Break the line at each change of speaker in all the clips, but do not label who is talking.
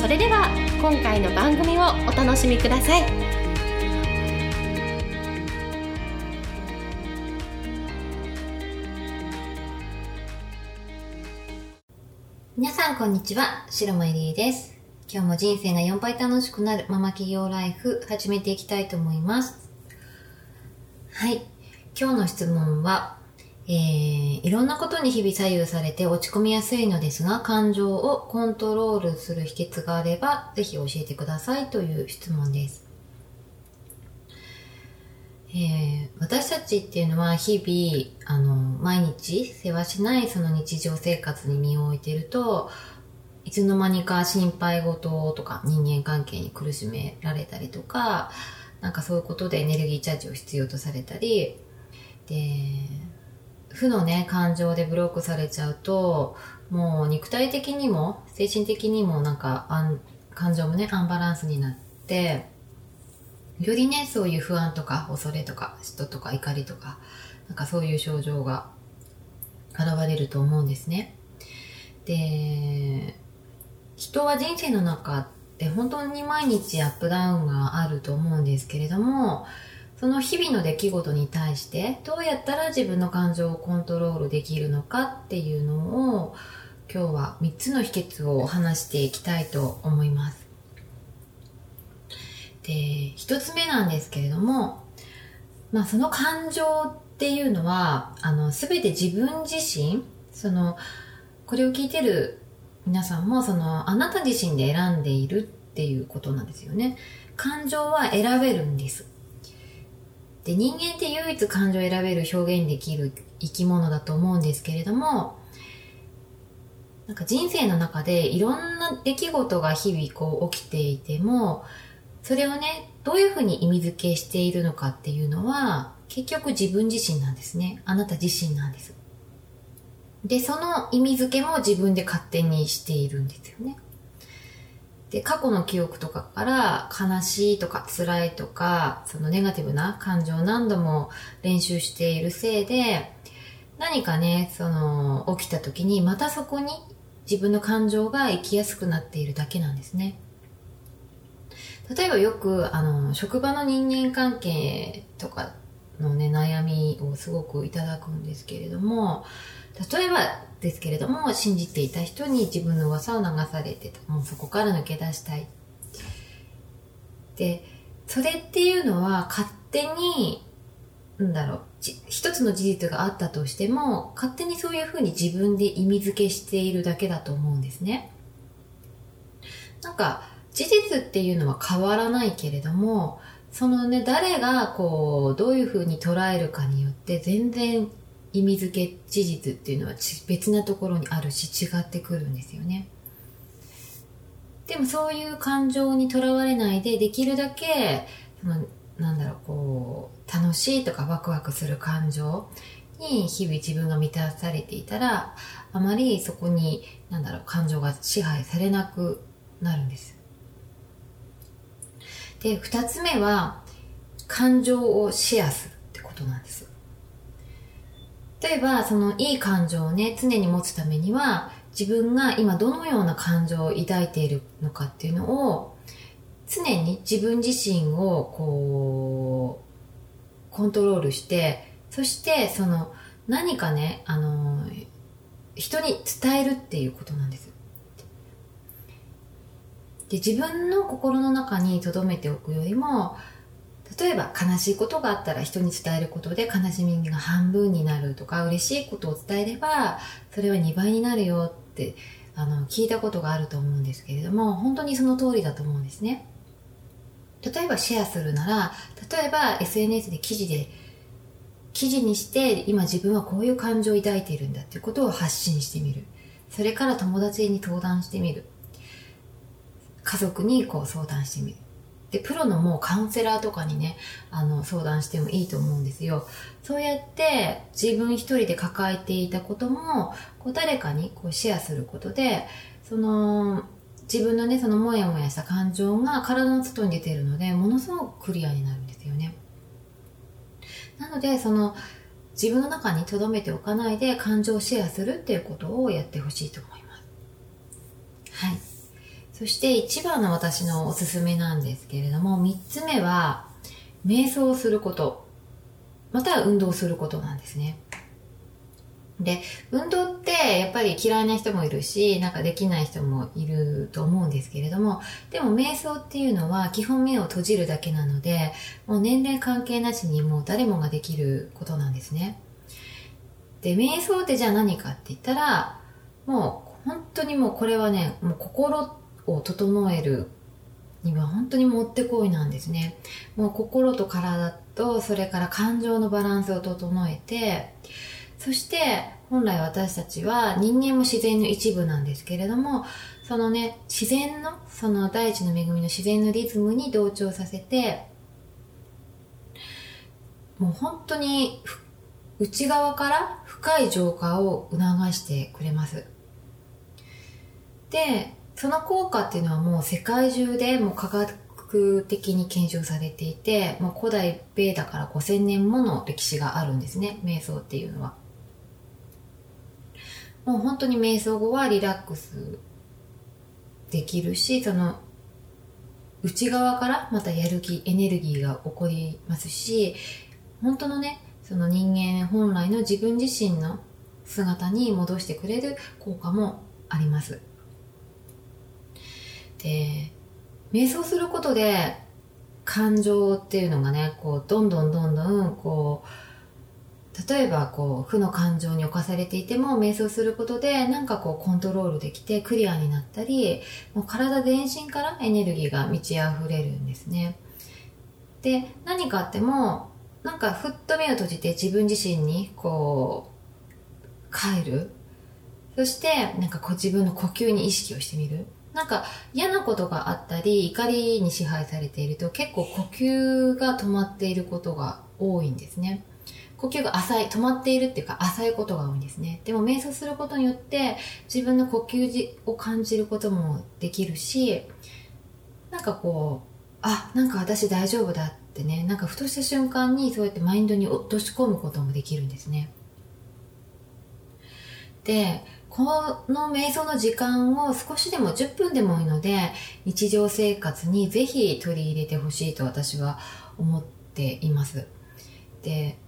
それでは今回の番組をお楽しみください
皆さんこんにちは、白間入江です。今日も人生が4倍楽しくなるママ企業ライフ始めていきたいと思います。はい。今日の質問は、えー、いろんなことに日々左右されて落ち込みやすいのですが、感情をコントロールする秘訣があれば、ぜひ教えてくださいという質問です。えー、私たちっていうのは日々、あの、毎日世話しないその日常生活に身を置いていると、いつの間にか心配事とか人間関係に苦しめられたりとか、なんかそういうことでエネルギーチャージを必要とされたり、で、負のね、感情でブロックされちゃうと、もう肉体的にも精神的にもなんか感情もね、アンバランスになって、よりね、そういう不安とか恐れとか嫉妬とか怒りとか、なんかそういう症状が現れると思うんですね。で、人は人生の中で本当に毎日アップダウンがあると思うんですけれども、その日々の出来事に対してどうやったら自分の感情をコントロールできるのかっていうのを今日は3つの秘訣を話していきたいと思います。で、1つ目なんですけれども、まあその感情っていうのは、あの、すべて自分自身、その、これを聞いてる皆さんも、その、あなた自身で選んでいるっていうことなんですよね。感情は選べるんです。で、人間って唯一感情を選べる表現できる生き物だと思うんですけれども、なんか人生の中でいろんな出来事が日々こう起きていても、それをね、どういうふうに意味付けしているのかっていうのは、結局自分自身なんですね。あなた自身なんです。で、その意味付けも自分で勝手にしているんですよね。で、過去の記憶とかから悲しいとか辛いとか、そのネガティブな感情を何度も練習しているせいで、何かね、その、起きた時にまたそこに自分の感情が生きやすくなっているだけなんですね。例えばよく、あの、職場の人間関係とかのね、悩みをすごくいただくんですけれども、例えばですけれども、信じていた人に自分の噂を流されてた。もうそこから抜け出したい。で、それっていうのは勝手に、なんだろう、一つの事実があったとしても、勝手にそういうふうに自分で意味付けしているだけだと思うんですね。なんか、事実っていうのは変わらないけれども、そのね、誰がこう、どういうふうに捉えるかによって全然意味付け事実っていうのは別なところにあるし違ってくるんですよね。でもそういう感情にとらわれないでできるだけ、そのなんだろう、こう、楽しいとかワクワクする感情に日々自分が満たされていたら、あまりそこに、なんだろう、感情が支配されなくなるんです。で、二つ目は、感情をシェアするってことなんです。例えば、そのいい感情をね、常に持つためには、自分が今どのような感情を抱いているのかっていうのを、常に自分自身をこう、コントロールして、そしてその何かね、あの、人に伝えるっていうことなんです。で、自分の心の中に留めておくよりも、例えば悲しいことがあったら人に伝えることで悲しみが半分になるとか嬉しいことを伝えればそれは2倍になるよってあの聞いたことがあると思うんですけれども本当にその通りだと思うんですね。例えばシェアするなら例えば SNS で記事で記事にして今自分はこういう感情を抱いているんだっていうことを発信してみる。それから友達に登壇してみる。家族にこう相談してみる。で、プロのもうカウンセラーとかにね、あの、相談してもいいと思うんですよ。そうやって自分一人で抱えていたことも、こう誰かにこうシェアすることで、その、自分のね、そのモヤモヤした感情が体の外に出ているので、ものすごくクリアになるんですよね。なので、その、自分の中に留めておかないで感情をシェアするっていうことをやってほしいと思います。はい。そして一番の私のおすすめなんですけれども、三つ目は、瞑想すること、または運動することなんですね。で、運動ってやっぱり嫌いな人もいるし、なんかできない人もいると思うんですけれども、でも瞑想っていうのは基本目を閉じるだけなので、もう年齢関係なしにもう誰もができることなんですね。で、瞑想ってじゃあ何かって言ったら、もう本当にもうこれはね、もう心を整えるには本当にもってこいなんですね。もう心と体とそれから感情のバランスを整えて、そして本来私たちは人間も自然の一部なんですけれども、そのね、自然の、その大地の恵みの自然のリズムに同調させて、もう本当に内側から深い浄化を促してくれます。で、その効果っていうのはもう世界中でもう科学的に検証されていて、もう古代ベーダから5000年もの歴史があるんですね、瞑想っていうのは。もう本当に瞑想後はリラックスできるし、その内側からまたやる気、エネルギーが起こりますし、本当のね、その人間本来の自分自身の姿に戻してくれる効果もあります。で、瞑想することで、感情っていうのがね、こう、どんどんどんどん、こう、例えば、こう、負の感情に侵されていても、瞑想することで、なんかこう、コントロールできて、クリアになったり、もう体全身からエネルギーが満ち溢れるんですね。で、何かあっても、なんか、ふっと目を閉じて自分自身に、こう、帰る。そして、なんかこう、自分の呼吸に意識をしてみる。なんか嫌なことがあったり、怒りに支配されていると結構呼吸が止まっていることが多いんですね。呼吸が浅い、止まっているっていうか浅いことが多いんですね。でも瞑想することによって自分の呼吸を感じることもできるし、なんかこう、あ、なんか私大丈夫だってね、なんかふとした瞬間にそうやってマインドに落とし込むこともできるんですね。で、この瞑想の時間を少しでも10分でもいいので日常生活にぜひ取り入れてほしいと私は思っています。で、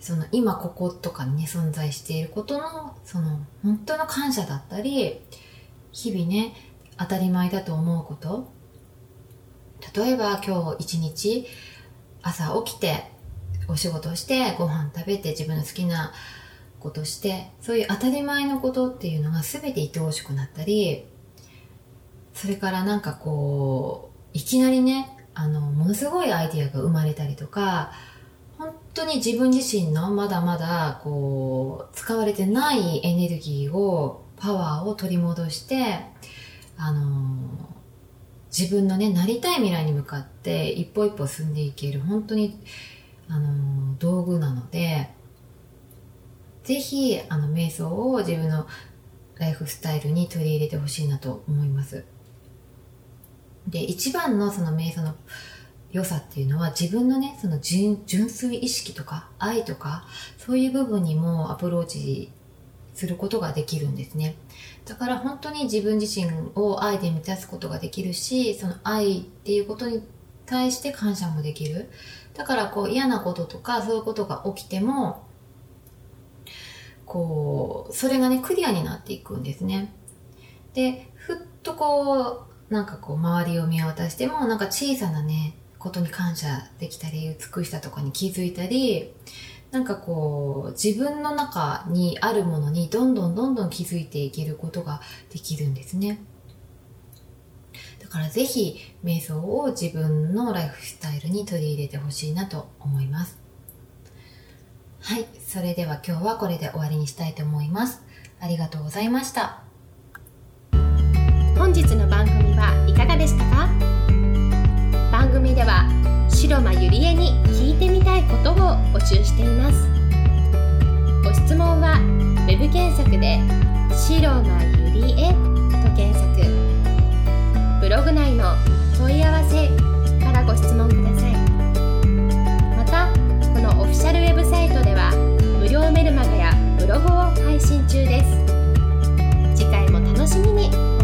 その今こことかにね存在していることのその本当の感謝だったり日々ね当たり前だと思うこと例えば今日一日朝起きてお仕事をしてご飯食べて自分の好きなことして、そういう当たり前のことっていうのが全て愛おしくなったり、それからなんかこう、いきなりね、あの、ものすごいアイディアが生まれたりとか、本当に自分自身のまだまだこう、使われてないエネルギーを、パワーを取り戻して、あの、自分のね、なりたい未来に向かって一歩一歩進んでいける、本当に、あの、道具なので、ぜひ、あの、瞑想を自分のライフスタイルに取り入れてほしいなと思います。で、一番のその瞑想の良さっていうのは自分のね、その純粋意識とか愛とか、そういう部分にもアプローチすることができるんですね。だから本当に自分自身を愛で満たすことができるし、その愛っていうことに対して感謝もできる。だからこう嫌なこととかそういうことが起きても、こう、それがね、クリアになっていくんですね。で、ふっとこう、なんかこう、周りを見渡しても、なんか小さなね、ことに感謝できたり、美しさとかに気づいたり、なんかこう、自分の中にあるものにどんどんどんどん気づいていけることができるんですね。だからぜひ、瞑想を自分のライフスタイルに取り入れてほしいなと思います。はい。それでは今日はこれで終わりにしたいと思います。ありがとうございました。
本日の番組はいかがでしたか？番組では白間ゆりえに聞いてみたいことを募集していますご質問は web 検索で「白間ゆりえ」と検索ブログ内の問い合わせからご質問ください信中です。次回も楽しみに。